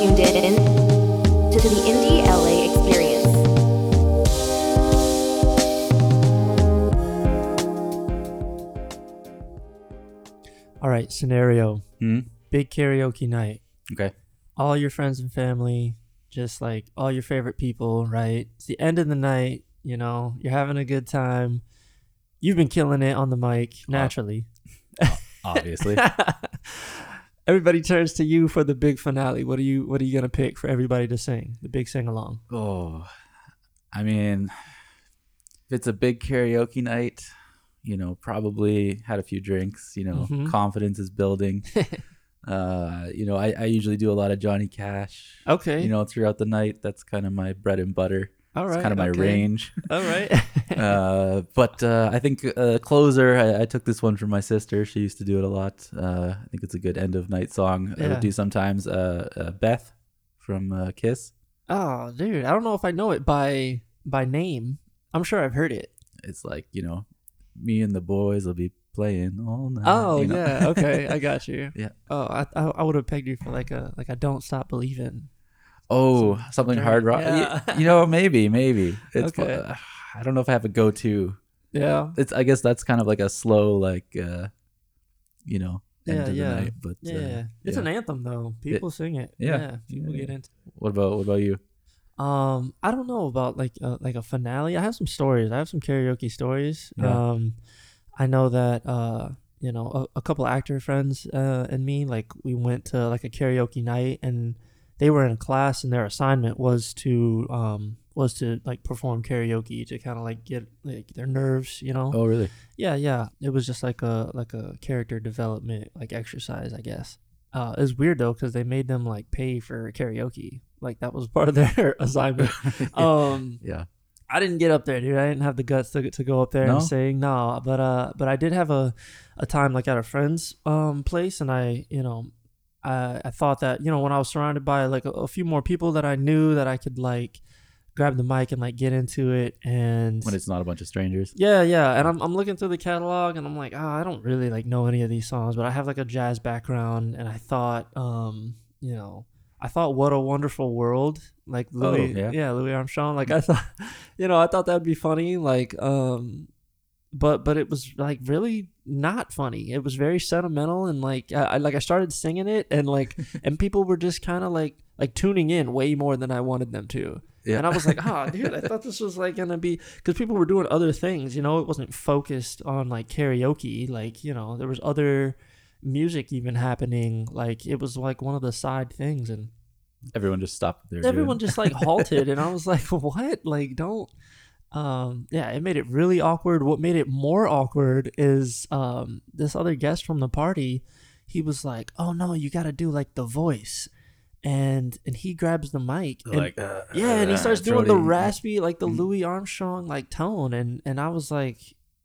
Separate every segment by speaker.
Speaker 1: tuned in to the Indie LA experience.
Speaker 2: All right, scenario.
Speaker 3: Hmm?
Speaker 2: Big karaoke night.
Speaker 3: Okay.
Speaker 2: All your friends and family, just like all your favorite people, right? It's the end of the night, you know, you're having a good time. You've been killing it on the mic naturally.
Speaker 3: Obviously.
Speaker 2: Everybody turns to you for the big finale. What are you what are you going to pick for everybody to sing? The big sing along.
Speaker 3: oh, I mean, if it's a big karaoke night, you know, probably had a few drinks. You know,
Speaker 2: Mhm.
Speaker 3: confidence is building. uh, you know, I, I usually do a lot of Johnny Cash.
Speaker 2: Okay.
Speaker 3: You know, throughout the night, that's kind of my bread and butter.
Speaker 2: All
Speaker 3: It's kind of my range.
Speaker 2: All right.
Speaker 3: uh, but uh, I think uh, closer. I, I took this one from my sister. She used to do it a lot. Uh, I think it's a good end of night song. I would do sometimes. Uh, uh, Beth from uh, Kiss.
Speaker 2: oh, dude, I don't know if I know it by by name. I'm sure I've heard it.
Speaker 3: It's like you know, me and the boys will be playing all night.
Speaker 2: Oh
Speaker 3: you know?
Speaker 2: yeah, okay, I got you.
Speaker 3: Yeah.
Speaker 2: Oh, I I, I would have pegged you for like a like a don't stop believing.
Speaker 3: Oh, something hard rock.
Speaker 2: Yeah.
Speaker 3: You know, maybe, maybe. It's.
Speaker 2: Okay.
Speaker 3: uh, I don't know if I have a go-to.
Speaker 2: Yeah.
Speaker 3: It's. I guess that's kind of like a slow, like, uh, you know, end
Speaker 2: Yeah,
Speaker 3: of
Speaker 2: yeah.
Speaker 3: the night. But
Speaker 2: Yeah,
Speaker 3: uh,
Speaker 2: it's
Speaker 3: yeah.
Speaker 2: an anthem though. People sing it.
Speaker 3: yeah.
Speaker 2: people
Speaker 3: Yeah,
Speaker 2: get
Speaker 3: yeah.
Speaker 2: into.
Speaker 3: What about what about you?
Speaker 2: Um, I don't know about like uh, like a finale. I have some stories. I have some karaoke stories.
Speaker 3: Yeah.
Speaker 2: Um, I know that uh, you know, a, a couple actor friends uh and me like we went to like a karaoke night and they were in class and their assignment was to um was to like perform karaoke to kind of like get like their nerves, you know.
Speaker 3: Oh, really?
Speaker 2: Yeah, yeah. It was just like a like a character development like exercise, I guess. Uh, it was weird though because they made them like pay for karaoke. Like that was part of their assignment. um,
Speaker 3: yeah.
Speaker 2: I didn't get up there, dude. I didn't have the guts to, to go up there
Speaker 3: No?
Speaker 2: and sing. No, but uh, but I did have a, a time like at a friend's um place, and I you know, I I thought that you know when I was surrounded by like a, a few more people that I knew that I could like grab the mic and like get into it and
Speaker 3: When it's not a bunch of strangers.
Speaker 2: yeah, yeah, and I'm I'm looking through the catalog and I'm like, oh, I don't really like know any of these songs, but I have like a jazz background, and I thought, um, you know, I thought "What a Wonderful World" like Louis,
Speaker 3: yeah.
Speaker 2: yeah. Louis Armstrong. Like I thought, you know, I thought that'd be funny. Like, um, but but it was like really not funny. It was very sentimental and like I, like I started singing it and like and people were just kind of like like tuning in way more than I wanted them to.
Speaker 3: Yeah.
Speaker 2: And I was like, oh, dude, I thought this was like gonna be because people were doing other things. You know, it wasn't focused on like karaoke. Like, you know, there was other music even happening. Like, it was like one of the side things, and
Speaker 3: Everyone just stopped. were
Speaker 2: everyone
Speaker 3: doing.
Speaker 2: just like halted. and I was like, what? Like, don't. Um, yeah, it made it really awkward. What made it more awkward is um this other guest from the party. He was like, "Oh no, you got to do like the voice," and and he grabs the mic and
Speaker 3: like uh,
Speaker 2: yeah, and he
Speaker 3: uh,
Speaker 2: starts doing the raspy, like the
Speaker 3: Mhm.
Speaker 2: Louis Armstrong like tone, and and I was like,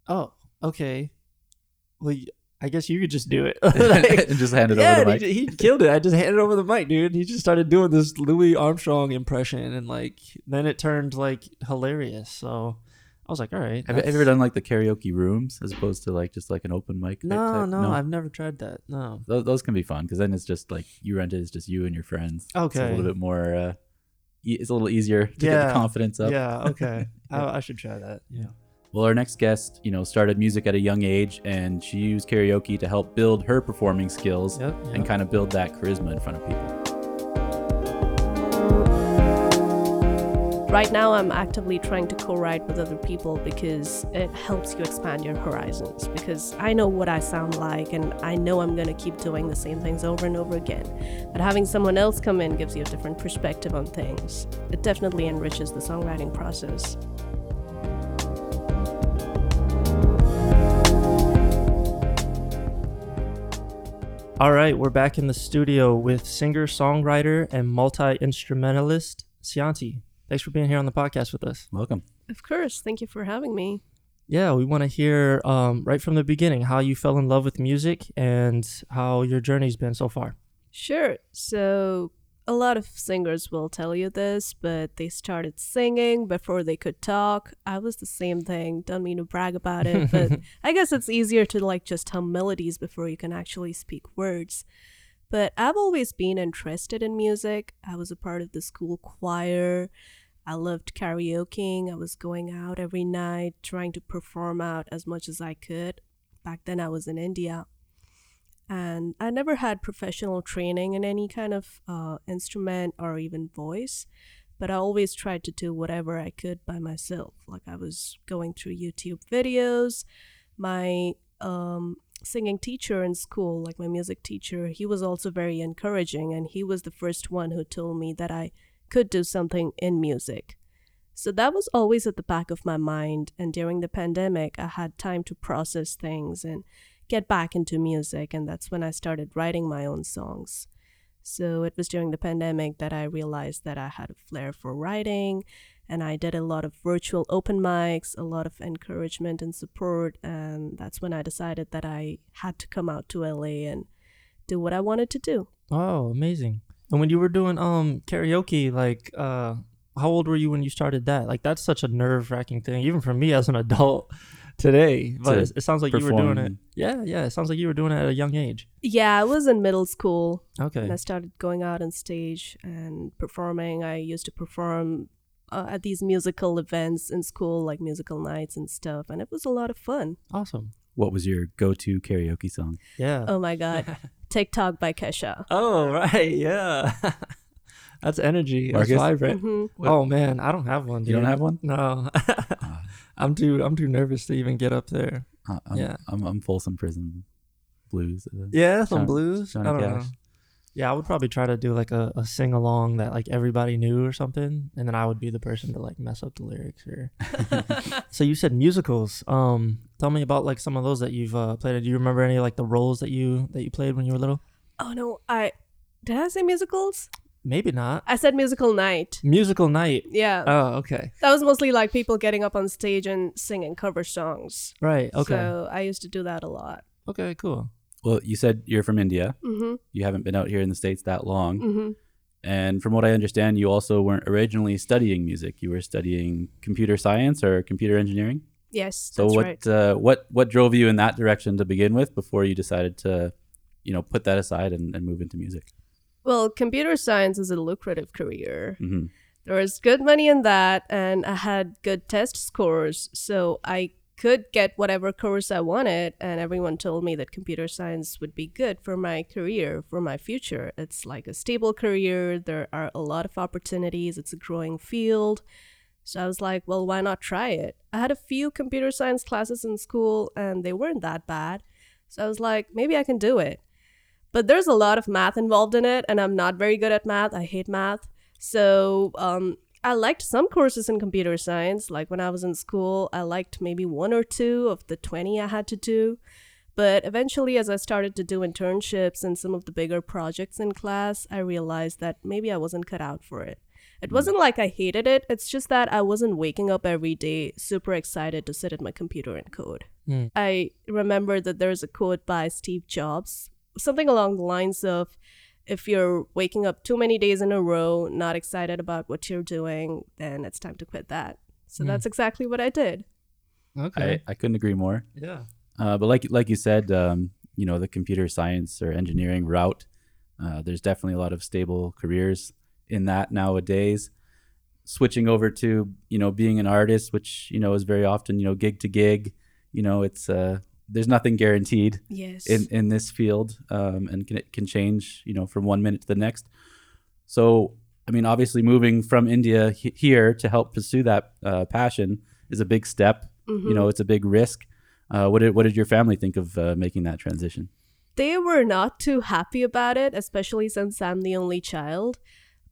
Speaker 2: oh, okay, well, I guess you could just do it. Like,
Speaker 3: and just hand it
Speaker 2: yeah,
Speaker 3: over the
Speaker 2: he,
Speaker 3: mic.
Speaker 2: he killed it. I just handed over the mic, dude. He just started doing this Louis Armstrong impression, and like then it turned like hilarious. So I was like, all right,
Speaker 3: Have you ever done like the karaoke rooms as opposed to like just like an open mic?
Speaker 2: No,
Speaker 3: type?
Speaker 2: no, I've never tried that. No.
Speaker 3: those, those can be fun because then it's just like you rent it. It's just you and your friends. it's a little bit more. Uh, it's a little easier to get the confidence up.
Speaker 2: Yeah. Okay. I, I should try that. Yeah.
Speaker 3: Well, our next guest, you know, started music at a young age, and she used karaoke to help build her performing skills
Speaker 2: Yep.
Speaker 3: and kind of build that charisma in front of people.
Speaker 4: Right now, I'm actively trying to co write with other people because it helps you expand your horizons. Because I know what I sound like, and I know I'm going to keep doing the same things over and over again. But having someone else come in gives you a different perspective on things. It definitely enriches the songwriting process.
Speaker 2: All right, we're back in the studio with singer, songwriter, and multi instrumentalist Syante. Thanks for being here on the podcast with us.
Speaker 3: Welcome.
Speaker 4: Of course, thank you for having me.
Speaker 2: Yeah, we want to hear um, right from the beginning how you fell in love with music and how your journey's been so far.
Speaker 4: Sure. So, a lot of singers will tell you this, but they started singing before they could talk. I was the same thing. Don't mean to brag about it, but I guess it's easier to like just hum melodies before you can actually speak words. But I've always been interested in music. I was a part of the school choir. I loved karaokeing. I was going out every night trying to perform out as much as I could. Back then, I was in India. And I never had professional training in any kind of uh, instrument or even voice, but I always tried to do whatever I could by myself. Like I was going through YouTube videos. My um, singing teacher in school, like my music teacher, he was also very encouraging, and he was the first one who told me that I could do something in music. So that was always at the back of my mind. And during the pandemic, I had time to process things and get back into music. And that's when I started writing my own songs. So it was during the pandemic that I realized that I had a flair for writing. And I did a lot of virtual open mics, a lot of encouragement and support. And that's when I decided that I had to come out to LA and do what I wanted to do.
Speaker 2: Oh, amazing. And when you were doing um karaoke, like uh how old were you when you started that? Like that's such a nerve wracking thing, even for me as an adult today. But
Speaker 3: To
Speaker 2: it, it sounds like you were doing it. Yeah, yeah. It sounds like you were doing it at a young age.
Speaker 4: Yeah, I was in middle school
Speaker 2: Okay.
Speaker 4: and I started going out on stage and performing. I used to perform uh, at these musical events in school, like musical nights and stuff, and it was a lot of fun.
Speaker 2: Awesome.
Speaker 3: What was your go-to karaoke song?
Speaker 2: Yeah.
Speaker 4: Oh my god, TikTok by Kesha.
Speaker 2: Oh, right. Yeah. That's energy.
Speaker 3: Marcus?
Speaker 2: That's vibrant.
Speaker 4: hmm
Speaker 2: Oh man, I don't have one.
Speaker 3: You don't have one?
Speaker 2: No. I'm too I'm too nervous to even get up there.
Speaker 3: Uh, I'm,
Speaker 2: Yeah.
Speaker 3: I'm, I'm Folsom Prison Blues. uh,
Speaker 2: Yeah, some
Speaker 3: Johnny-
Speaker 2: blues.
Speaker 3: Johnny
Speaker 2: I don't
Speaker 3: Cash.
Speaker 2: know. Yeah, I would probably try to do like a, a sing along that like everybody knew or something, and then I would be the person to like mess up the lyrics. Or so you said musicals. Um, tell me about like some of those that you've uh, played. Do you remember any like the roles that you that you played when you were little?
Speaker 4: Oh no, I did I say musicals?
Speaker 2: Maybe not.
Speaker 4: I said musical night.
Speaker 2: Musical night.
Speaker 4: Yeah,
Speaker 2: Oh, okay.
Speaker 4: that was mostly like people getting up on stage and singing cover songs.
Speaker 2: Right. Okay.
Speaker 4: So I used to do that a lot.
Speaker 2: okay. Cool.
Speaker 3: Well, you said you're from India.
Speaker 4: Mm-hmm.
Speaker 3: You haven't been out here in the States that long.
Speaker 4: Mm-hmm.
Speaker 3: And from what I understand, you also weren't originally studying music. You were studying computer science or computer engineering.
Speaker 4: Yes,
Speaker 3: So
Speaker 4: that's
Speaker 3: what
Speaker 4: right.
Speaker 3: uh, what what drove you in that direction to begin with before you decided to, you know, put that aside and, and move into music?
Speaker 4: Well, computer science is a lucrative career.
Speaker 3: hmm
Speaker 4: There was good money in that, and I had good test scores, so I could get whatever course I wanted. And everyone told me that computer science would be good for my career, for my future. It's like a stable career, there are a lot of opportunities, it's a growing field. So I was like, well, why not try it? I had a few computer science classes in school, and they weren't that bad. So I was like, maybe I can do it. But there's a lot of math involved in it, and I'm not very good at math. I hate math. So um, I liked some courses in computer science. Like when I was in school, I liked maybe one or two of the 20 I had to do. But eventually, as I started to do internships and some of the bigger projects in class, I realized that maybe I wasn't cut out for it. It wasn't like I hated it, it's just that I wasn't waking up every day super excited to sit at my computer and code.
Speaker 2: Hmm.
Speaker 4: I remember that there's a quote by Steve Jobs, something along the lines of if you're waking up too many days in a row, not excited about what you're doing, then it's time to quit that. So
Speaker 2: Hmm.
Speaker 4: that's exactly what I did.
Speaker 2: Okay.
Speaker 3: I, I couldn't agree more.
Speaker 2: yeah.
Speaker 3: Uh, but like like you said, um, you know, the computer science or engineering route, uh, there's definitely a lot of stable careers in that nowadays. Switching over to you know being an artist, which you know is very often you know gig to gig, you know it's uh, there's nothing guaranteed
Speaker 4: Yes.
Speaker 3: in in this field, um, and can, it can change you know from one minute to the next. So I mean, obviously, moving from India he- here to help pursue that uh, passion is a big step.
Speaker 4: Mm-hmm.
Speaker 3: You know, it's a big risk. Uh, what did what did your family think of uh, making that transition?
Speaker 4: they were not too happy about it, especially since I'm the only child.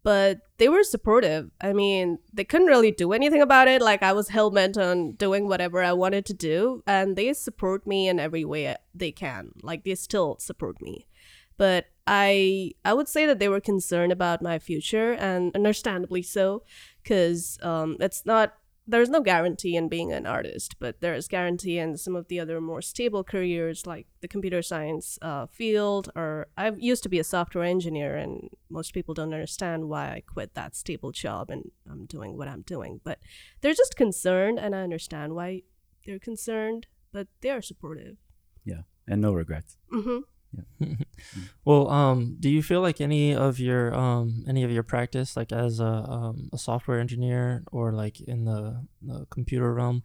Speaker 4: But they were supportive. I mean, they couldn't really do anything about it. Like, I was hell bent on doing whatever I wanted to do, and they support me in every way they can. Like, they still support me. But I, I would say that they were concerned about my future, and understandably so, because um, it's not there's no guarantee in being an artist, but there is guarantee in some of the other more stable careers like the computer science uh, field. Or I used to be a software engineer, and most people don't understand why I quit that stable job and I'm doing what I'm doing. But they're just concerned, and I understand why they're concerned, but they are supportive.
Speaker 3: Yeah, and no regrets.
Speaker 4: Hmm
Speaker 2: Well, um, do you feel like any of your um any of your practice, like as a um a software engineer or like in the, the computer realm,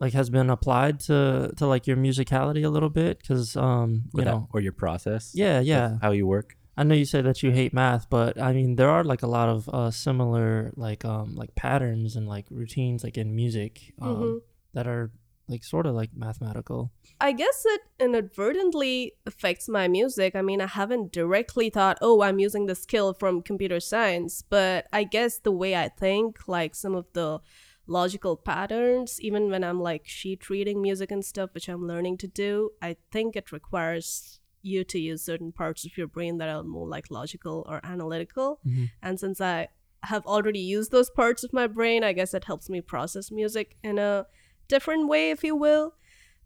Speaker 2: like has been applied to to like your musicality a little bit? Because um you
Speaker 3: With that-
Speaker 2: know
Speaker 3: or your process.
Speaker 2: yeah yeah
Speaker 3: How you work.
Speaker 2: I know you say that you hate math, but I mean there are like a lot of uh similar like um like patterns and like routines like in music um
Speaker 4: Mhm.
Speaker 2: that are like sort of like mathematical.
Speaker 4: I guess it inadvertently affects my music. I mean, I haven't directly thought, oh, I'm using the skill from computer science, but I guess the way I think, like some of the logical patterns, even when I'm like sheet reading music and stuff, which I'm learning to do, I think it requires you to use certain parts of your brain that are more like logical or analytical.
Speaker 2: Mhm.
Speaker 4: And since I have already used those parts of my brain, I guess it helps me process music in a different way, if you will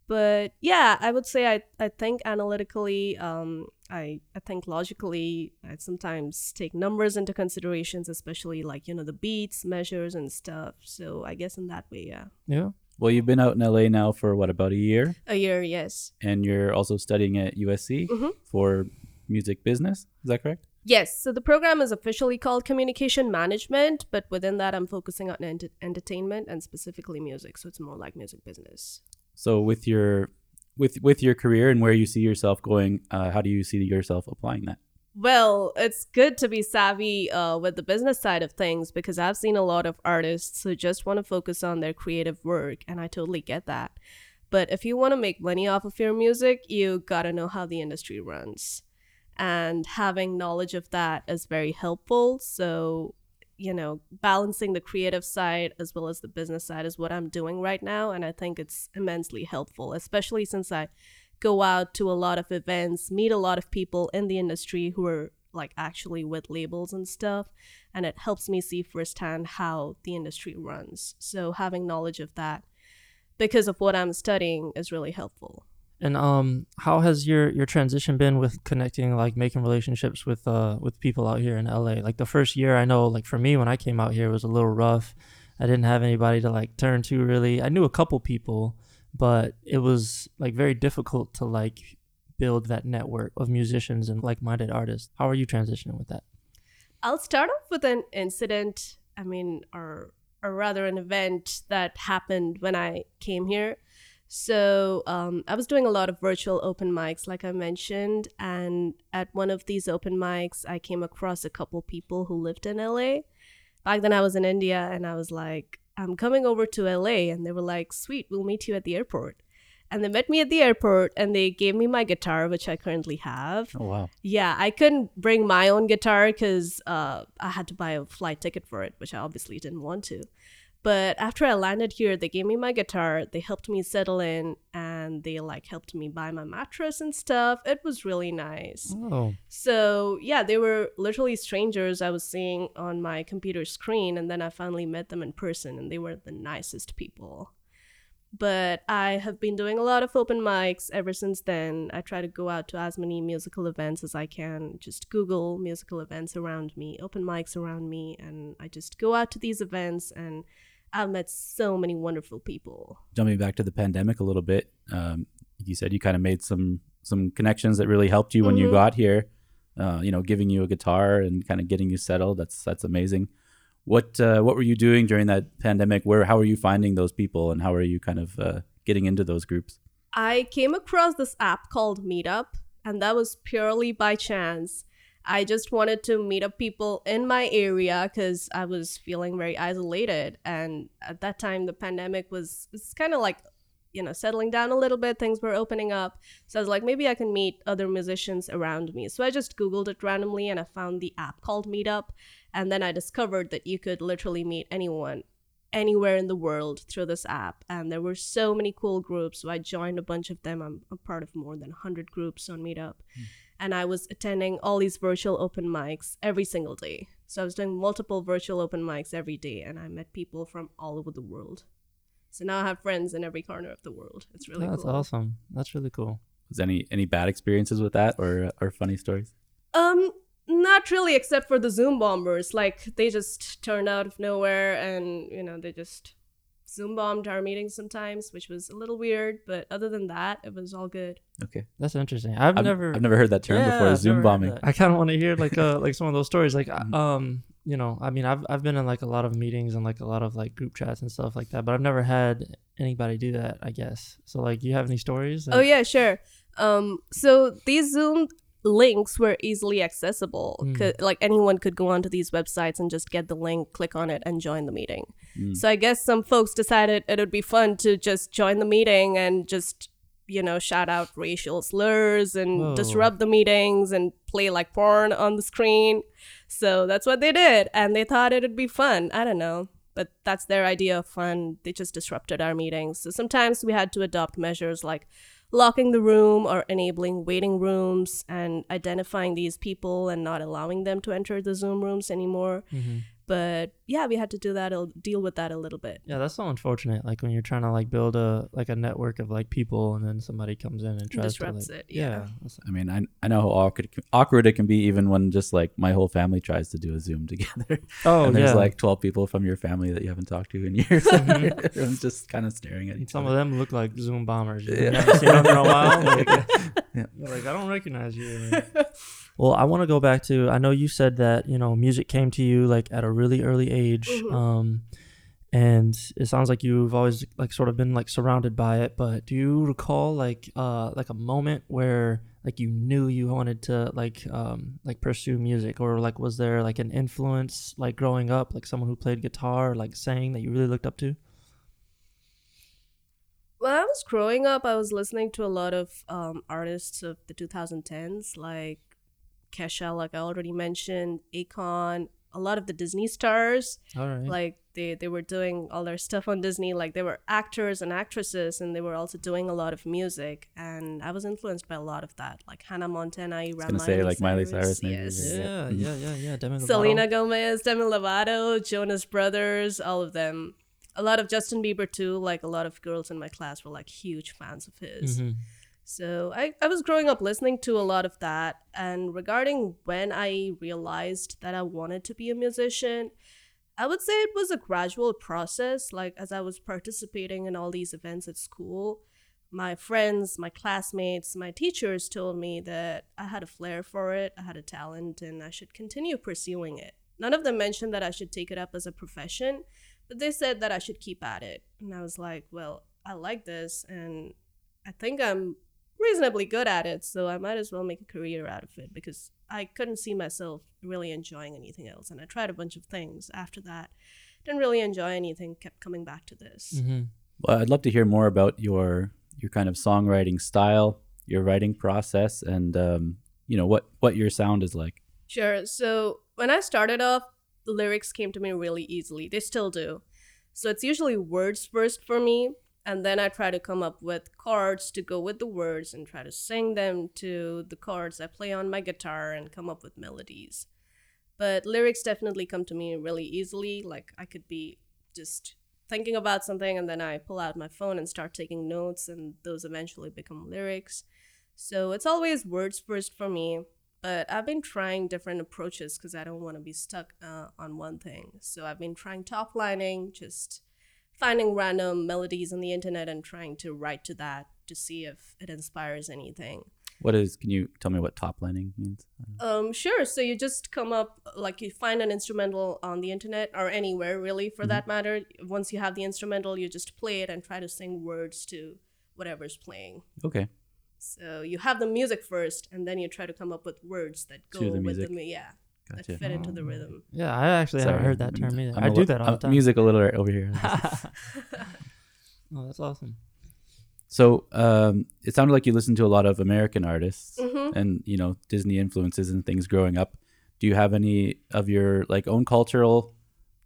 Speaker 4: but yeah i would say i, I think analytically um, I, I think logically i sometimes take numbers into considerations especially like you know the beats measures and stuff so i guess in that way yeah
Speaker 2: Yeah.
Speaker 3: Well, you've been out in LA now for what about a year,
Speaker 4: a year yes
Speaker 3: and you're also studying at USC
Speaker 4: Mhm.
Speaker 3: for music business. Is that correct?
Speaker 4: Yes so the program is officially called communication management but within that i'm focusing on ent- entertainment and specifically music so it's more like music business
Speaker 3: So with your with with your career and where you see yourself going, uh, how do you see yourself applying that?
Speaker 4: Well, it's good to be savvy uh, with the business side of things because I've seen a lot of artists who just want to focus on their creative work, and I totally get that. But if you want to make money off of your music, you gotta know how the industry runs. And having knowledge of that is very helpful. So, you know, balancing the creative side as well as the business side is what I'm doing right now. And I think it's immensely helpful, especially since I go out to a lot of events, meet a lot of people in the industry who are like actually with labels and stuff. And it helps me see firsthand how the industry runs. So having knowledge of that because of what I'm studying is really helpful.
Speaker 2: And um, how has your your transition been with connecting, like making relationships with uh with people out here in LA? Like the first year, I know, like for me, when I came out here, it was a little rough. I didn't have anybody to like turn to really. I knew a couple people, but it was like very difficult to like build that network of musicians and like-minded artists. How are you transitioning with that?
Speaker 4: I'll start off with an incident, I mean, or or rather an event that happened when I came here. So um, I was doing a lot of virtual open mics, like I mentioned, and at one of these open mics, I came across a couple people who lived in LA. Back then, I was in India, and I was like, "I'm coming over to LA," and they were like, "Sweet, we'll meet you at the airport." And they met me at the airport, and they gave me my guitar, which I currently have.
Speaker 3: Oh wow.
Speaker 4: Yeah, I couldn't bring my own guitar because uh, I had to buy a flight ticket for it, which I obviously didn't want to. But after I landed here, they gave me my guitar, they helped me settle in, and they like helped me buy my mattress and stuff. It was really nice.
Speaker 2: Oh,
Speaker 4: So, yeah, they were literally strangers I was seeing on my computer screen, and then I finally met them in person, and they were the nicest people. But I have been doing a lot of open mics ever since then. I try to go out to as many musical events as I can. Just Google musical events around me, open mics around me, and I just go out to these events and I've met so many wonderful people.
Speaker 3: Jumping back to the pandemic a little bit, um, you said you kind of made some some connections that really helped you when you
Speaker 4: Mhm.
Speaker 3: got here. Uh, you know, giving you a guitar and kind of getting you settled. That's that's amazing. What uh, what were you doing during that pandemic? Where how are you finding those people and how are you kind of uh, getting into those groups?
Speaker 4: I came across this app called Meetup, and that was purely by chance. I just wanted to meet up people in my area because I was feeling very isolated. And at that time, the pandemic was it's kind of like, you know, settling down a little bit. Things were opening up. So I was like, maybe I can meet other musicians around me. So I just Googled it randomly and I found the app called Meetup. And then I discovered that you could literally meet anyone anywhere in the world through this app and there were so many cool groups so i joined a bunch of them i'm a part of more than 100 groups on meetup hmm. And i was attending all these virtual open mics every single day so i was doing multiple virtual open mics every day and i met people from all over the world so now i have friends in every corner of the world it's really
Speaker 2: that's
Speaker 4: cool
Speaker 2: awesome. That's really cool.
Speaker 3: Was any any bad experiences with that or or funny stories?
Speaker 4: Um, not really, except for the Zoom bombers. Like they just turned out of nowhere, and you know they just Zoom bombed our meetings sometimes, which was a little weird. But other than that, it was all good.
Speaker 3: Okay.
Speaker 2: That's interesting. I've,
Speaker 3: I've
Speaker 2: never
Speaker 3: I've never heard that term
Speaker 2: Yeah,
Speaker 3: before.
Speaker 2: I've
Speaker 3: Zoom bombing.
Speaker 2: I kind of want to hear like uh like some of those stories. Like
Speaker 3: Mhm.
Speaker 2: um you know I mean I've I've been in like a lot of meetings and like a lot of like group chats and stuff like that, but I've never had anybody do that. I guess so. Like, you have any stories?
Speaker 4: Oh yeah, sure. Um, so these Zoom links were easily accessible.
Speaker 2: Mm.
Speaker 4: Like anyone could go onto these websites and just get the link, click on it, and join the meeting.
Speaker 3: Mm.
Speaker 4: So I guess some folks decided it would be fun to just join the meeting and just you know shout out racial slurs and
Speaker 2: Whoa.
Speaker 4: disrupt the meetings and play like porn on the screen. So that's what they did, and they thought it'd be fun. I don't know. But that's their idea of fun. They just disrupted our meetings. So sometimes we had to adopt measures like locking the room or enabling waiting rooms and identifying these people and not allowing them to enter the Zoom rooms anymore.
Speaker 2: hmm
Speaker 4: But yeah, we had to do that, deal with that a little bit.
Speaker 2: Yeah, that's so unfortunate. Like when you're trying to like build a like a network of like people, and then somebody comes in and tries
Speaker 4: Disrupts
Speaker 2: to like,
Speaker 4: it, yeah.
Speaker 2: that's-
Speaker 3: I mean, I I know how awkward awkward it can be even when just like my whole family tries to do a Zoom together.
Speaker 2: Oh
Speaker 3: and there's
Speaker 2: yeah.
Speaker 3: like 12 people from your family that you haven't talked to in years. Everyone's just kind of staring at
Speaker 2: And
Speaker 3: each
Speaker 2: some
Speaker 3: other.
Speaker 2: of them look like Zoom bombers. You,
Speaker 3: Yeah.
Speaker 2: you haven't seen them in a while. Like,
Speaker 3: Yeah.
Speaker 2: like I don't recognize you. Man." well, I want to go back to. I know you said that you know music came to you like at a really early age,
Speaker 4: Mhm.
Speaker 2: um, and it sounds like you've always like sort of been like surrounded by it. But do you recall like uh like a moment where like you knew you wanted to like um like pursue music, or like was there like an influence like growing up, like someone who played guitar, like sang that you really looked up to?
Speaker 4: When I was growing up, I was listening to a lot of um, artists of the 2010s, like Kesha, like I already mentioned, Akon, a lot of the Disney stars.
Speaker 2: All right.
Speaker 4: Like they, they were doing all their stuff on Disney. Like they were actors and actresses, and they were also doing a lot of music. And I was influenced by a lot of that, like Hannah Montana. I
Speaker 3: gonna say, like, Miley Cyrus, maybe,
Speaker 4: yes.
Speaker 3: yeah.
Speaker 2: yeah, yeah, yeah, yeah. Demi Lovato.
Speaker 4: Selena Gomez, Demi Lovato, Jonas Brothers, all of them. A lot of Justin Bieber too. Like a lot of girls in my class were like huge fans of his.
Speaker 2: Mhm.
Speaker 4: So I, I was growing up listening to a lot of that. And regarding when I realized that I wanted to be a musician, I would say it was a gradual process. Like as I was participating in all these events at school, my friends, my classmates, my teachers told me that I had a flair for it, I had a talent, and I should continue pursuing it. None of them mentioned that I should take it up as a profession, but they said that I should keep at it. And I was like, well, I like this, and I think I'm reasonably good at it, so I might as well make a career out of it because I couldn't see myself really enjoying anything else. And I tried a bunch of things after that. Didn't really enjoy anything, kept coming back to this.
Speaker 2: Mhm.
Speaker 3: Well, I'd love to hear more about your your kind of songwriting style, your writing process, and um, you know what what your sound is like.
Speaker 4: Sure. So when I started off, the lyrics came to me really easily. They still do. So it's usually words first for me, and then I try to come up with chords to go with the words and try to sing them to the chords I play on my guitar and come up with melodies. But lyrics definitely come to me really easily. Like I could be just thinking about something and then I pull out my phone and start taking notes, and those eventually become lyrics. So it's always words first for me but I've been trying different approaches because I don't want to be stuck uh, on one thing. So I've been trying top lining, just finding random melodies on the internet and trying to write to that to see if it inspires anything.
Speaker 3: What is? Can you tell me what top lining means?
Speaker 4: Um, sure. So you just come up, like you find an instrumental on the internet or anywhere really for that matter. Once you have the instrumental, you just play it and try to sing words to whatever's playing.
Speaker 3: Okay.
Speaker 4: So you have the music first, and then you try to come up with words that go
Speaker 3: the
Speaker 4: with
Speaker 3: music.
Speaker 4: the mu- yeah
Speaker 3: Gotcha.
Speaker 4: that fit into the rhythm.
Speaker 2: Yeah, I actually haven't heard that term
Speaker 3: I'm-
Speaker 2: either.
Speaker 3: I'm
Speaker 2: I
Speaker 3: a
Speaker 2: do
Speaker 3: li-
Speaker 2: that all
Speaker 3: I'm
Speaker 2: the time.
Speaker 3: Music illiterate over here.
Speaker 2: oh, that's awesome.
Speaker 3: so um, it sounded like you listened to a lot of American artists
Speaker 4: Mhm.
Speaker 3: and you know Disney influences and things growing up. Do you have any of your like own cultural,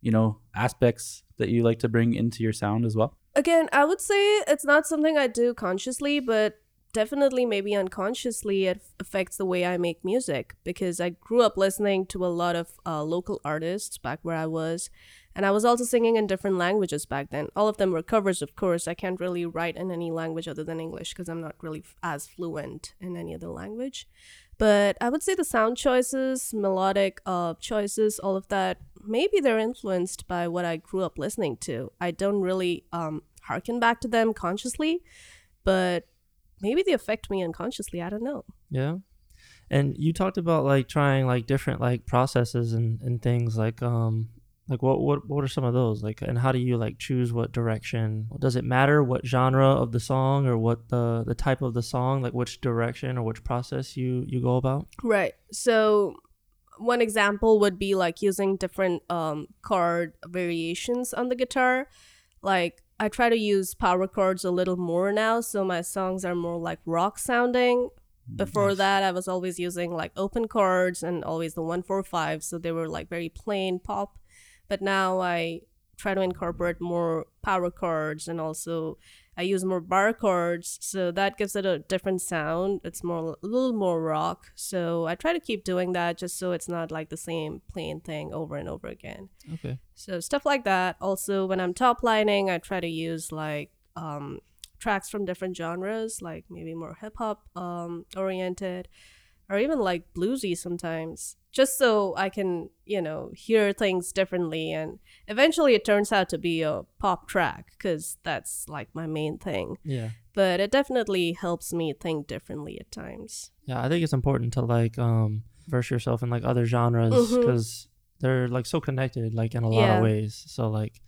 Speaker 3: you know, aspects that you like to bring into your sound as well?
Speaker 4: Again, I would say it's not something I do consciously, but definitely maybe unconsciously it affects the way I make music because I grew up listening to a lot of uh, local artists back where I was. And I was also singing in different languages back then. All of them were covers, of course. I can't really write in any language other than English because I'm not really f- as fluent in any other language. But I would say the sound choices, melodic uh, choices, all of that, maybe they're influenced by what I grew up listening to. I don't really um, harken back to them consciously, but maybe they affect me unconsciously. I don't know.
Speaker 2: Yeah. And you talked about like trying like different like processes and, and things like um like what what what are some of those like and how do you like choose what direction does it matter what genre of the song or what the the type of the song like which direction or which process you you go about
Speaker 4: Right. So one example would be like using different um chord variations on the guitar. Like I try to use power chords a little more now, so my songs are more like rock sounding. Mm, Before that, I was always using like open chords and always the 145, so they were like very plain pop. But now I try to incorporate more power chords and also I use more bar chords, so that gives it a different sound. It's more a little more rock. So I try to keep doing that just so it's not like the same plain thing over and over again.
Speaker 2: okay
Speaker 4: So stuff like that. Also, when I'm top lining, I try to use like um, tracks from different genres, like maybe more hip hop um, oriented, or even like bluesy sometimes, just so I can you know hear things differently. And eventually, it turns out to be a pop track because that's like my main thing.
Speaker 2: yeah
Speaker 4: But it definitely helps me think differently at times.
Speaker 2: yeah i think it's important to like um verse yourself in like other genres because they're like so connected like in a lot
Speaker 4: Yeah.
Speaker 2: of ways so like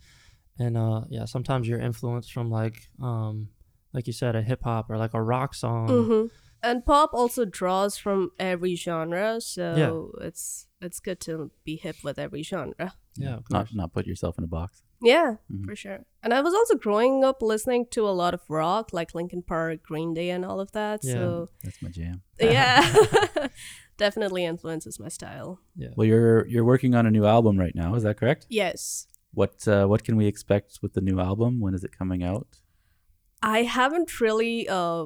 Speaker 2: and uh yeah sometimes you're influenced from like um like you said a hip-hop or like a rock song
Speaker 4: hmm And pop also draws from every genre, so yeah. it's it's good to be hip with every genre.
Speaker 2: yeah of
Speaker 3: not
Speaker 2: course.
Speaker 3: not put yourself in a box.
Speaker 4: Yeah,
Speaker 3: Mhm.
Speaker 4: for sure. And I was also growing up listening to a lot of rock, like Linkin Park, Green Day, and all of that.
Speaker 2: Yeah.
Speaker 4: So
Speaker 3: That's my jam.
Speaker 4: yeah, definitely influences my style.
Speaker 2: yeah
Speaker 3: Well, you're you're working on a new album right now. Is that correct?
Speaker 4: Yes,
Speaker 3: What uh, what can we expect with the new album? When is it coming out?
Speaker 4: I haven't really uh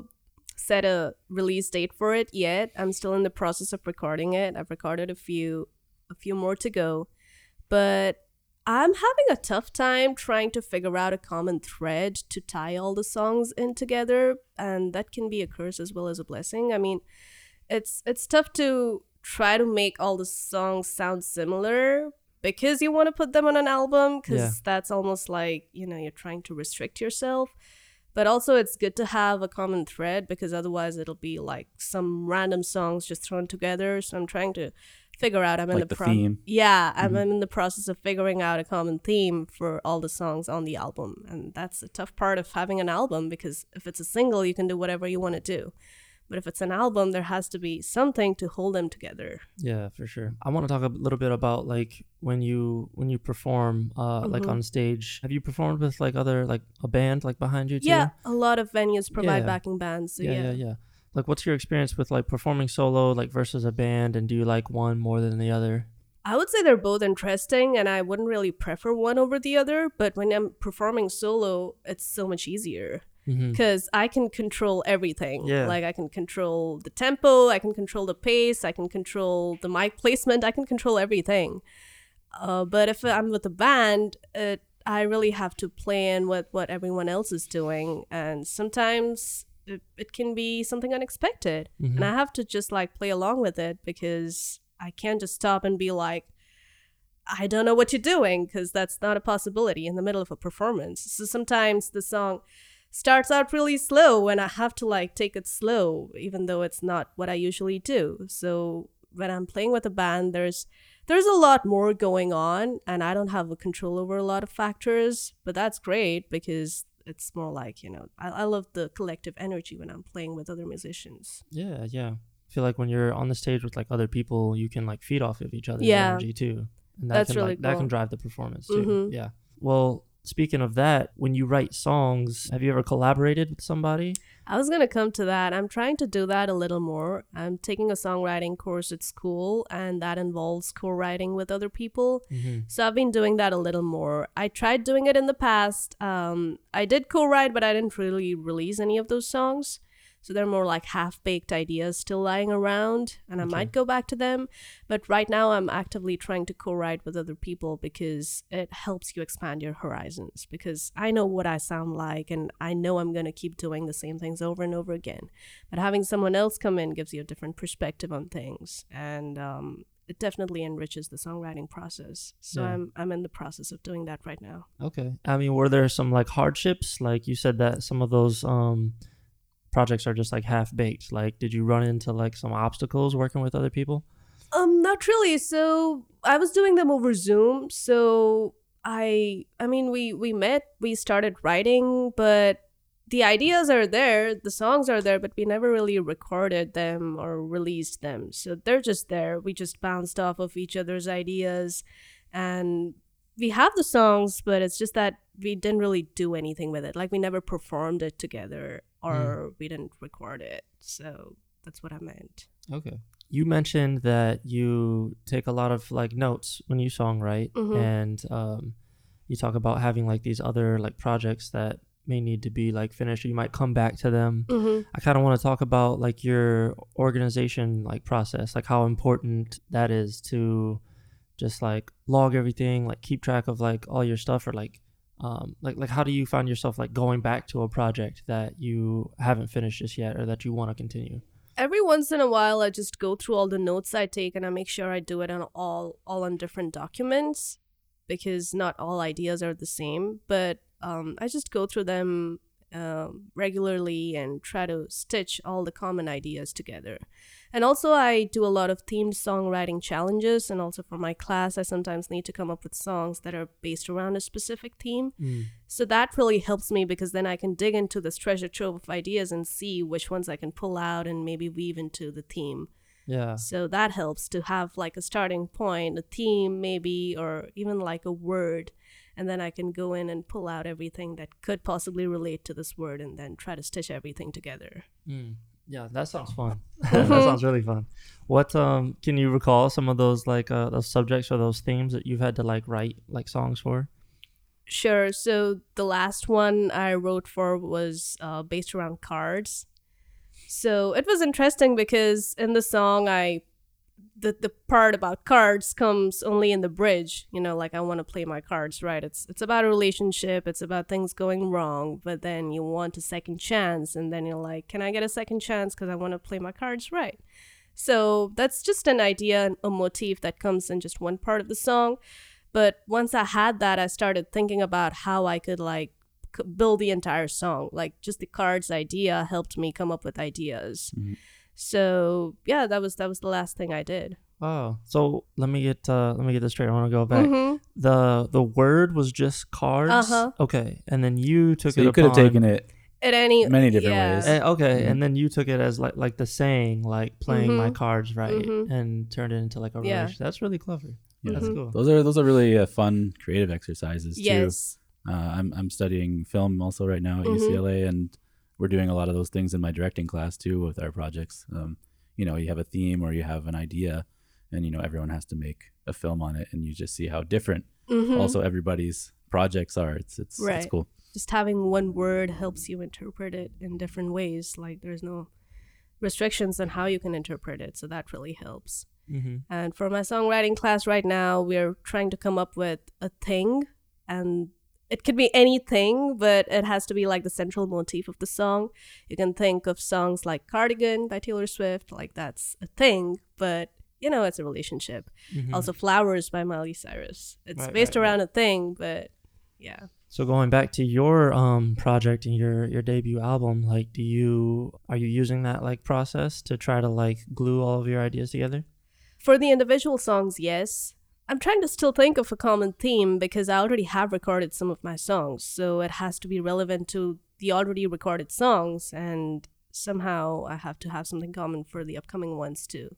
Speaker 4: set a release date for it yet. I'm still in the process of recording it. I've recorded a few a few more to go. But I'm having a tough time trying to figure out a common thread to tie all the songs in together, and that can be a curse as well as a blessing. I mean, it's it's tough to try to make all the songs sound similar because you want to put them on an album because
Speaker 2: Yeah.
Speaker 4: that's almost like you know you're trying to restrict yourself but also it's good to have a common thread because otherwise it'll be like some random songs just thrown together so i'm trying to figure out i'm in
Speaker 3: Like
Speaker 4: the,
Speaker 3: the theme.
Speaker 4: yeah I'm,
Speaker 3: Mhm.
Speaker 4: I'm in the process of figuring out a common theme for all the songs on the album and that's a tough part of having an album because if it's a single you can do whatever you want to do but if it's an album there has to be something to hold them together
Speaker 2: Yeah, for sure. I want to talk a little bit about like when you when you perform uh like
Speaker 4: Mhm.
Speaker 2: on stage. Have you performed with like other like a band like behind you too?
Speaker 4: yeah a lot of venues provide
Speaker 2: Yeah.
Speaker 4: backing bands so
Speaker 2: yeah,
Speaker 4: yeah,
Speaker 2: yeah, yeah. Like what's your experience with like performing solo like versus a band and do you like one more than the other?
Speaker 4: I would say they're both interesting, and I wouldn't really prefer one over the other. But when I'm performing solo, it's so much easier
Speaker 2: Mm-hmm.
Speaker 4: because I can control everything.
Speaker 2: Yeah.
Speaker 4: Like I can control the tempo, I can control the pace, I can control the mic placement, I can control everything. Uh, but if I'm with a band, it, I really have to play in with what everyone else is doing, and sometimes it, it can be something unexpected,
Speaker 2: Mhm.
Speaker 4: and I have to just like play along with it because I can't just stop and be like. I don't know what you're doing because that's not a possibility in the middle of a performance. So sometimes the song starts out really slow and I have to like take it slow, even though it's not what I usually do. So when I'm playing with a band, there's there's a lot more going on and I don't have a control over a lot of factors, but that's great because it's more like, you know, I, I love the collective energy when I'm playing with other musicians.
Speaker 2: Yeah, yeah. I feel like when you're on the stage with like other people, you can like feed off of each other's
Speaker 4: Yeah.
Speaker 2: energy too. And that
Speaker 4: That's
Speaker 2: can
Speaker 4: really
Speaker 2: like, that can drive the performance too.
Speaker 4: Mhm.
Speaker 2: Yeah. Well, speaking of that, when you write songs, have you ever collaborated with somebody?
Speaker 4: I was gonna come to that. I'm trying to do that a little more. I'm taking a songwriting course at school, and that involves co-writing with other people.
Speaker 2: Mm-hmm.
Speaker 4: So I've been doing that a little more. I tried doing it in the past. Um, I did co-write, but I didn't really release any of those songs. So they're more like half baked ideas still lying around, and I might go back to them. But right now, I'm actively trying to co write with other people because it helps you expand your horizons. Because I know what I sound like, and I know I'm going to keep doing the same things over and over again. But having someone else come in gives you a different perspective on things. And, um, it definitely enriches the songwriting process. So
Speaker 2: Yeah.
Speaker 4: I'm I'm in the process of doing that right now.
Speaker 2: Okay. I mean, were there some like hardships? Like you said that some of those um projects are just like half baked. Like, did you run into like some obstacles working with other people?
Speaker 4: Um, not really. So I was doing them over Zoom. So I, I mean, we we met, we started writing, but the ideas are there, the songs are there, but we never really recorded them or released them. So they're just there. We just bounced off of each other's ideas, and we have the songs, but it's just that we didn't really do anything with it. Like we never performed it together, or we didn't record it. So that's what I meant.
Speaker 2: Okay. You mentioned that you take a lot of like notes when you songwrite,
Speaker 4: Mhm.
Speaker 2: and um, you talk about having like these other like projects that may need to be like finished. Or you might come back to them.
Speaker 4: Mm-hmm.
Speaker 2: I kind of want to talk about like your organization like process, like how important that is to just like log everything, like keep track of like all your stuff, or like um like like how do you find yourself like going back to a project that you haven't finished just yet or that you want to continue?
Speaker 4: every once in a while i just go through all the notes i take and i make sure i do it on all all on different documents because not all ideas are the same but um, i just go through them um, regularly and try to stitch all the common ideas together and also i do a lot of themed songwriting challenges and also for my class i sometimes need to come up with songs that are based around a specific theme so that really helps me because then I can dig into this treasure trove of ideas and see which ones I can pull out and maybe weave into the theme.
Speaker 2: Yeah.
Speaker 4: So that helps to have like a starting point, a theme maybe, or even like a word. And then I can go in and pull out everything that could possibly relate to this word and then try to stitch everything together.
Speaker 2: Mm. Yeah, that sounds fun. that sounds really fun. What um can you recall some of those like uh those subjects or those themes that you've had to like write like songs for?
Speaker 4: Sure. So the last one I wrote for was uh, based around cards. So it was interesting because in the song, I the the part about cards comes only in the bridge. You know, like I want to play my cards right. It's it's about a relationship. It's about things going wrong, but then you want a second chance, and then you're like, can I get a second chance because I want to play my cards right? So that's just an idea, a motif that comes in just one part of the song. But once I had that, I started thinking about how I could like build the entire song. Like just the cards idea helped me come up with ideas.
Speaker 3: Mhm.
Speaker 4: So yeah, that was that was the last thing I did.
Speaker 2: Oh, so let me get uh let me get this straight. I want to go back.
Speaker 4: Mhm.
Speaker 2: The the word was just cards.
Speaker 4: Uh-huh.
Speaker 2: Okay, and then you took
Speaker 3: So
Speaker 2: it.
Speaker 3: you could have taken it
Speaker 4: At any
Speaker 3: Many different
Speaker 4: yeah.
Speaker 3: ways.
Speaker 2: Eh, okay,
Speaker 3: Mhm.
Speaker 2: and then you took it as like like the saying, like playing my
Speaker 4: Mhm.
Speaker 2: cards right,
Speaker 4: Mhm.
Speaker 2: and turned it into like a
Speaker 4: Yeah.
Speaker 2: relationship. That's really clever.
Speaker 3: Yeah.
Speaker 2: That's
Speaker 4: Mhm.
Speaker 2: cool.
Speaker 3: Those are those are really uh, fun creative exercises too.
Speaker 4: Yes.
Speaker 3: Uh, I'm I'm studying film also right now at
Speaker 4: Mhm.
Speaker 3: UCLA, and we're doing a lot of those things in my directing class too with our projects. Um, you know, you have a theme or you have an idea, and you know everyone has to make a film on it, and you just see how different
Speaker 4: Mhm.
Speaker 3: also everybody's projects are. It's it's
Speaker 4: Right.
Speaker 3: it's cool.
Speaker 4: just having one word helps you interpret it in different ways. Like there's no restrictions on how you can interpret it, so that really helps.
Speaker 2: Mm-hmm.
Speaker 4: And for my songwriting class right now, we're trying to come up with a thing, and it could be anything, but it has to be like the central motif of the song. You can think of songs like Cardigan by Taylor Swift, like that's a thing, but you know, it's a relationship.
Speaker 2: Mm-hmm.
Speaker 4: Also, Flowers by Miley Cyrus. It's
Speaker 2: Right,
Speaker 4: based
Speaker 2: right, right.
Speaker 4: around a thing, but yeah.
Speaker 2: So going back to your um project and your your debut album, like do you are you using that like process to try to like glue all of your ideas together?
Speaker 4: For the individual songs, yes. I'm trying to still think of a common theme because I already have recorded some of my songs, so it has to be relevant to the already recorded songs, and somehow I have to have something common for the upcoming ones too.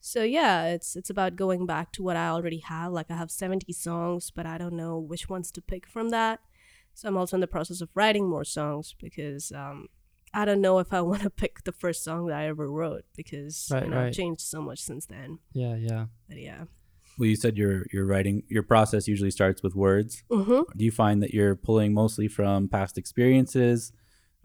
Speaker 4: So yeah, it's it's about going back to what I already have. Like I have 70 songs, but I don't know which ones to pick from that. So I'm also in the process of writing more songs because um, I don't know if I want to pick the first song that I ever wrote because
Speaker 2: Right,
Speaker 4: you know,
Speaker 2: right.
Speaker 4: I've changed so much since then.
Speaker 2: Yeah, yeah.
Speaker 4: But yeah.
Speaker 3: Well, you said your your writing your process usually starts with words.
Speaker 4: Mm-hmm.
Speaker 3: Do you find that you're pulling mostly from past experiences,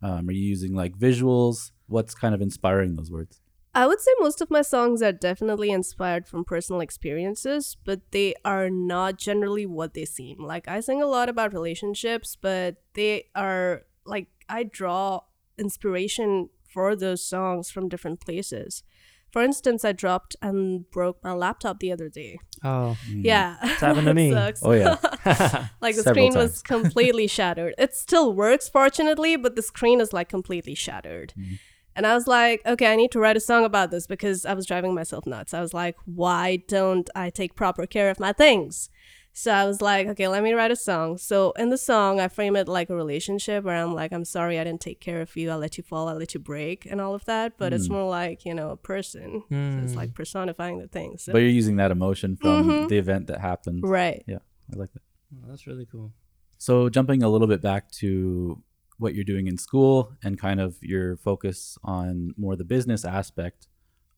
Speaker 3: Um, are you using like visuals? What's kind of inspiring those words?
Speaker 4: I would say most of my songs are definitely inspired from personal experiences, but they are not generally what they seem. Like, I sing a lot about relationships, but they are like, I draw inspiration for those songs from different places. For instance, I dropped and broke my laptop the other day.
Speaker 2: Oh, hmm.
Speaker 4: Yeah.
Speaker 2: It's happened to me.
Speaker 4: sucks.
Speaker 3: Oh yeah,
Speaker 4: like the
Speaker 3: Several
Speaker 4: screen was completely shattered. It still works, fortunately, but the screen is like completely shattered. Hmm. And I was like, okay, I need to write a song about this because I was driving myself nuts. I was like, why don't I take proper care of my things? So I was like, okay, let me write a song. So in the song, I frame it like a relationship where I'm like, I'm sorry I didn't take care of you. I let you fall, I let you break, and all of that. But it's hmm. more like, you know, a person. So it's hmm. like personifying the things. So-
Speaker 3: but you're using that emotion from mm-hmm. the event that happened.
Speaker 4: right.
Speaker 3: Yeah, I like that.
Speaker 2: Oh, that's really cool.
Speaker 3: So jumping a little bit back to what you're doing in school and kind of your focus on more the business aspect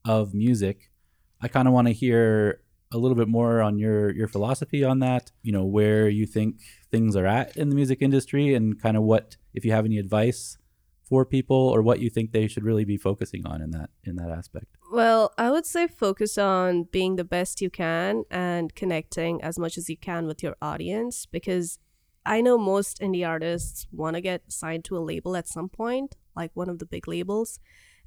Speaker 3: of music, I kind of want to hear a little bit more on your your philosophy on that. You know, where you think things are at in the music industry and kind of what if you have any advice for people or what you think they should really be focusing on in that in that aspect.
Speaker 4: Well, I would say focus on being the best you can and connecting as much as you can with your audience because I know most indie artists want to get signed to a label at some point, like one of the big labels.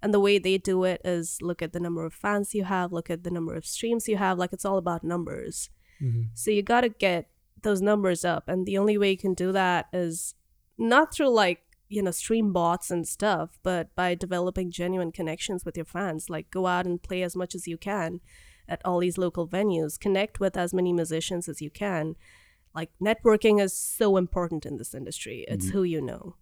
Speaker 4: And the way they do it is look at the number of fans you have, look at the number of streams you have, like it's all about numbers. Mm-hmm. So you got to get those numbers up. And the only way you can do that is not through like, you know, stream bots and stuff, but by developing genuine connections with your fans. Like go out and play as much as you can at all these local venues, connect with as many musicians as you can. Like networking is so important in this industry. It's mm-hmm. who you know.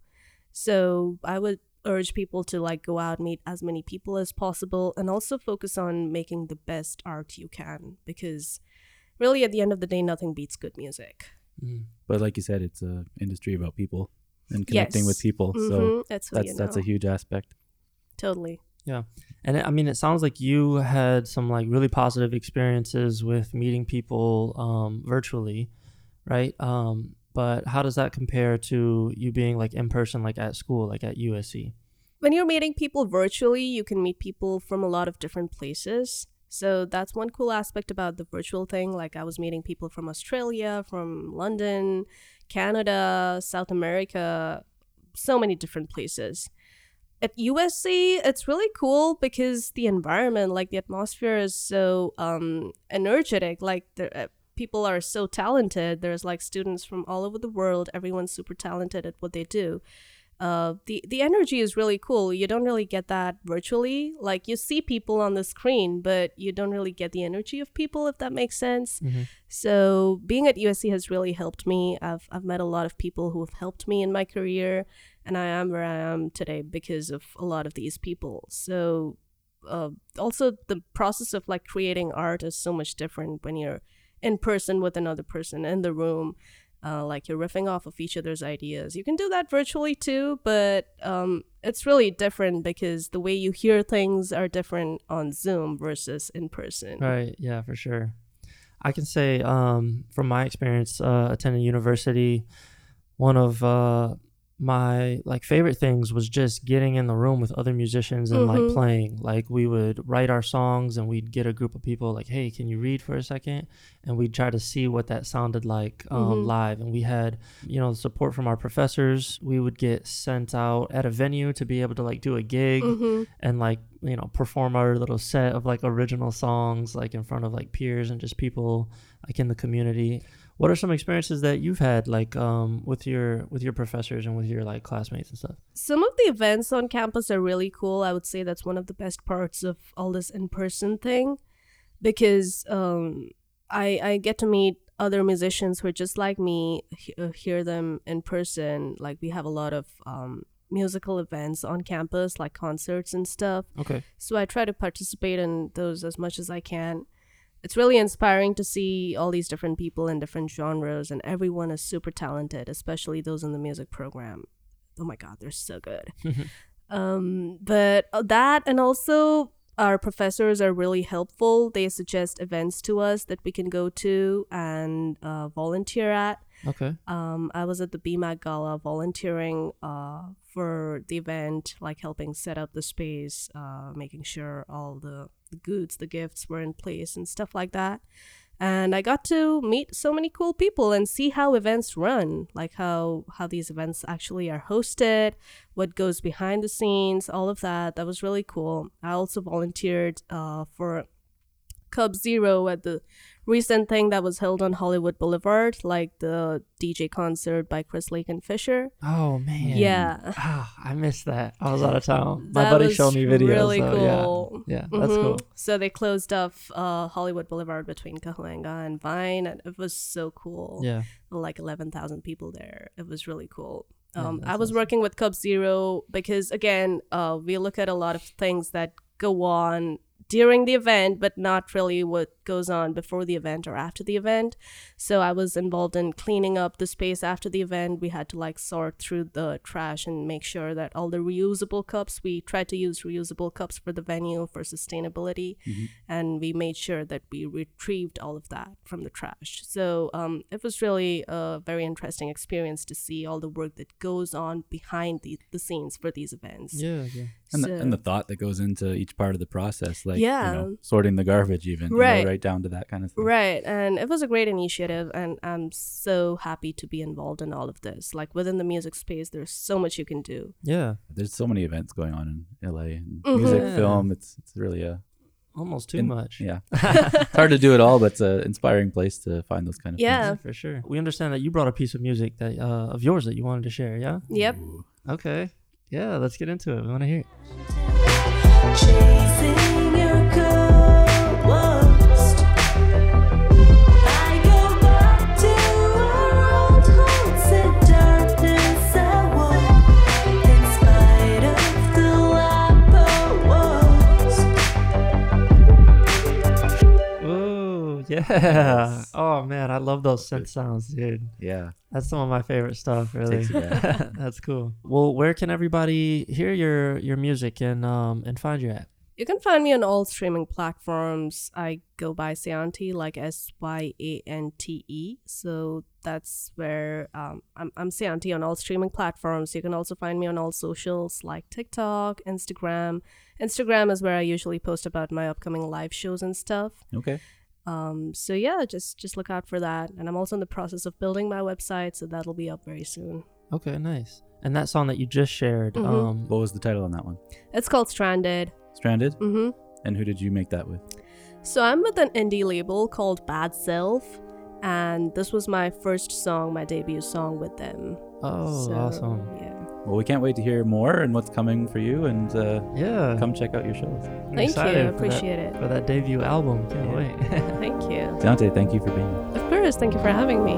Speaker 4: So I would urge people to like go out meet as many people as possible and also focus on making the best art you can because really at the end of the day nothing beats good music
Speaker 3: But like you said, it's a industry about people and connecting with people. So
Speaker 4: Mhm, that's
Speaker 3: that's
Speaker 4: you
Speaker 3: that's a huge aspect.
Speaker 4: totally
Speaker 2: Yeah. And I mean, it sounds like you had some like really positive experiences with meeting people um, virtually, right? Um, but how does that compare to you being like in person, like at school, like at USC?
Speaker 4: when you're meeting people virtually you can meet people from a lot of different places so that's one cool aspect about the virtual thing like i was meeting people from australia from london canada south america so many different places at usc it's really cool because the environment like the atmosphere is so um energetic like the uh, people are so talented there's like students from all over the world everyone's super talented at what they do uh, the the energy is really cool. You don't really get that virtually. Like you see people on the screen, but you don't really get the energy of people, if that makes sense. So being at USC has really helped me. I've I've met a lot of people who have helped me in my career, and I am where I am today because of a lot of these people. So uh, also the process of like creating art is so much different when you're in person with another person in the room uh, like you're riffing off of each other's ideas. You can do that virtually too, but um, it's really different because the way you hear things are different on Zoom versus in person.
Speaker 2: Right. Yeah, for sure. I can say um, from my experience uh, attending university, one of uh, my like favorite things was just getting in the room with other musicians and like
Speaker 4: Mhm.
Speaker 2: playing. Like we would write our songs and we'd get a group of people like, "Hey, can you read for a second? And we'd try to see what that sounded like um,
Speaker 4: Mhm.
Speaker 2: live. And we had, you know, support from our professors. We would get sent out at a venue to be able to like do a gig
Speaker 4: hmm
Speaker 2: and like you know perform our little set of like original songs like in front of like peers and just people like in the community what are some experiences that you've had like um with your with your professors and with your like classmates and stuff
Speaker 4: Some of the events on campus are really cool. I would say that's one of the best parts of all this in person thing because um, I, I get to meet other musicians who are just like me, he- uh, hear them in person. Like, we have a lot of um, musical events on campus, like concerts and stuff.
Speaker 2: okay
Speaker 4: So I try to participate in those as much as I can. It's really inspiring to see all these different people in different genres, and everyone is super talented, especially those in the music program. Oh my god, they're so good. um, but uh, that, and also our professors are really helpful. They suggest events to us that we can go to and uh, volunteer at.
Speaker 2: Okay.
Speaker 4: Um, I was at the BMAC Gala volunteering uh, for the event, like helping set up the space, uh, making sure all the, the goods, the gifts were in place and stuff like that. And I got to meet so many cool people and see how events run, like how how these events actually are hosted, what goes behind the scenes, all of that. That was really cool. I also volunteered uh, for Cub Zero at the recent thing that was held on Hollywood Boulevard, like the DJ concert by Chris Lake and Fisher.
Speaker 2: Oh man.
Speaker 4: Yeah.
Speaker 2: Ah, I missed that. I was out of town. My
Speaker 4: That
Speaker 2: buddy showed me videos.
Speaker 4: really
Speaker 2: so,
Speaker 4: cool.
Speaker 2: Yeah. Yeah, that's
Speaker 4: Mhm.
Speaker 2: cool.
Speaker 4: So they closed off uh, Hollywood Boulevard between Cahuenga and Vine, and it was so cool.
Speaker 2: Yeah.
Speaker 4: Like 11,000 people there. It was really cool.
Speaker 2: Yeah,
Speaker 4: Um, I was
Speaker 2: awesome.
Speaker 4: working with Cub Zero because, again, uh, we look at a lot of things that go on during the event, but not really what goes on before the event or after the event. So I was involved in cleaning up the space after the event. We had to like sort through the trash and make sure that all the reusable cups, we tried to use reusable cups for the venue for sustainability. And we made sure that we retrieved all of that from the trash. So um, it was really a very interesting experience to see all the work that goes on behind the, the scenes for these events.
Speaker 2: Yeah. Yeah.
Speaker 3: And, the, and the thought that goes into each part of the process, like
Speaker 4: Yeah.
Speaker 3: you know, sorting the garbage, even you know,
Speaker 4: Right.
Speaker 3: right down to that kind of thing.
Speaker 4: Right, and it was a great initiative, and I'm so happy to be involved in all of this. Like within the music space, there's so much you can do.
Speaker 2: Yeah.
Speaker 3: There's so many events going on in LA and
Speaker 4: Mhm.
Speaker 3: music,
Speaker 2: Yeah.
Speaker 3: film. It's it's really a
Speaker 2: Almost too
Speaker 3: in-
Speaker 2: much.
Speaker 3: yeah. it's hard to do it all, but it's an inspiring place to find those kind of
Speaker 4: Yeah.
Speaker 2: Yeah, for sure. We understand that you brought a piece of music that uh, of yours that you wanted to share. Yeah.
Speaker 4: Yep.
Speaker 2: Okay. Yeah. Let's get into it. We want to hear it. Ooh, yeah. Oh man, I love those synth sounds, dude.
Speaker 3: Yeah.
Speaker 2: That's some of my favorite stuff, really.
Speaker 3: Takes you back.
Speaker 2: That's cool. Well, where can everybody hear your your music and um and find you at?
Speaker 4: You can find me on all streaming platforms. I go by Syante, like S Y A N T E. So that's where um, I'm, I'm Syante on all streaming platforms. You can also find me on all socials like TikTok, Instagram. Instagram is where I usually post about my upcoming live shows and stuff.
Speaker 3: Okay.
Speaker 4: Um, so yeah, just just look out for that. And I'm also in the process of building my website, so that'll be up very soon.
Speaker 2: Okay, nice. And that song that you just shared,
Speaker 4: Mhm.
Speaker 2: um,
Speaker 3: What was the title on that one?
Speaker 4: It's called Stranded.
Speaker 3: Stranded.
Speaker 4: Mm-hmm.
Speaker 3: And who did you make that with?
Speaker 4: So I'm with an indie label called Bad Self, and this was my first song, my debut song with them.
Speaker 2: oh,
Speaker 4: So,
Speaker 2: awesome.
Speaker 4: Yeah.
Speaker 3: Well, we can't wait to hear more and what's coming for you, and uh,
Speaker 2: Yeah.
Speaker 3: come check out your shows.
Speaker 2: I'm
Speaker 4: Thank
Speaker 2: excited
Speaker 4: you.
Speaker 2: for that-
Speaker 4: Appreciate it.
Speaker 2: For that debut album. Can't
Speaker 3: Yeah.
Speaker 2: wait.
Speaker 4: Thank you.
Speaker 3: Syante, thank you for being here.
Speaker 4: Of course. Thank you for having me.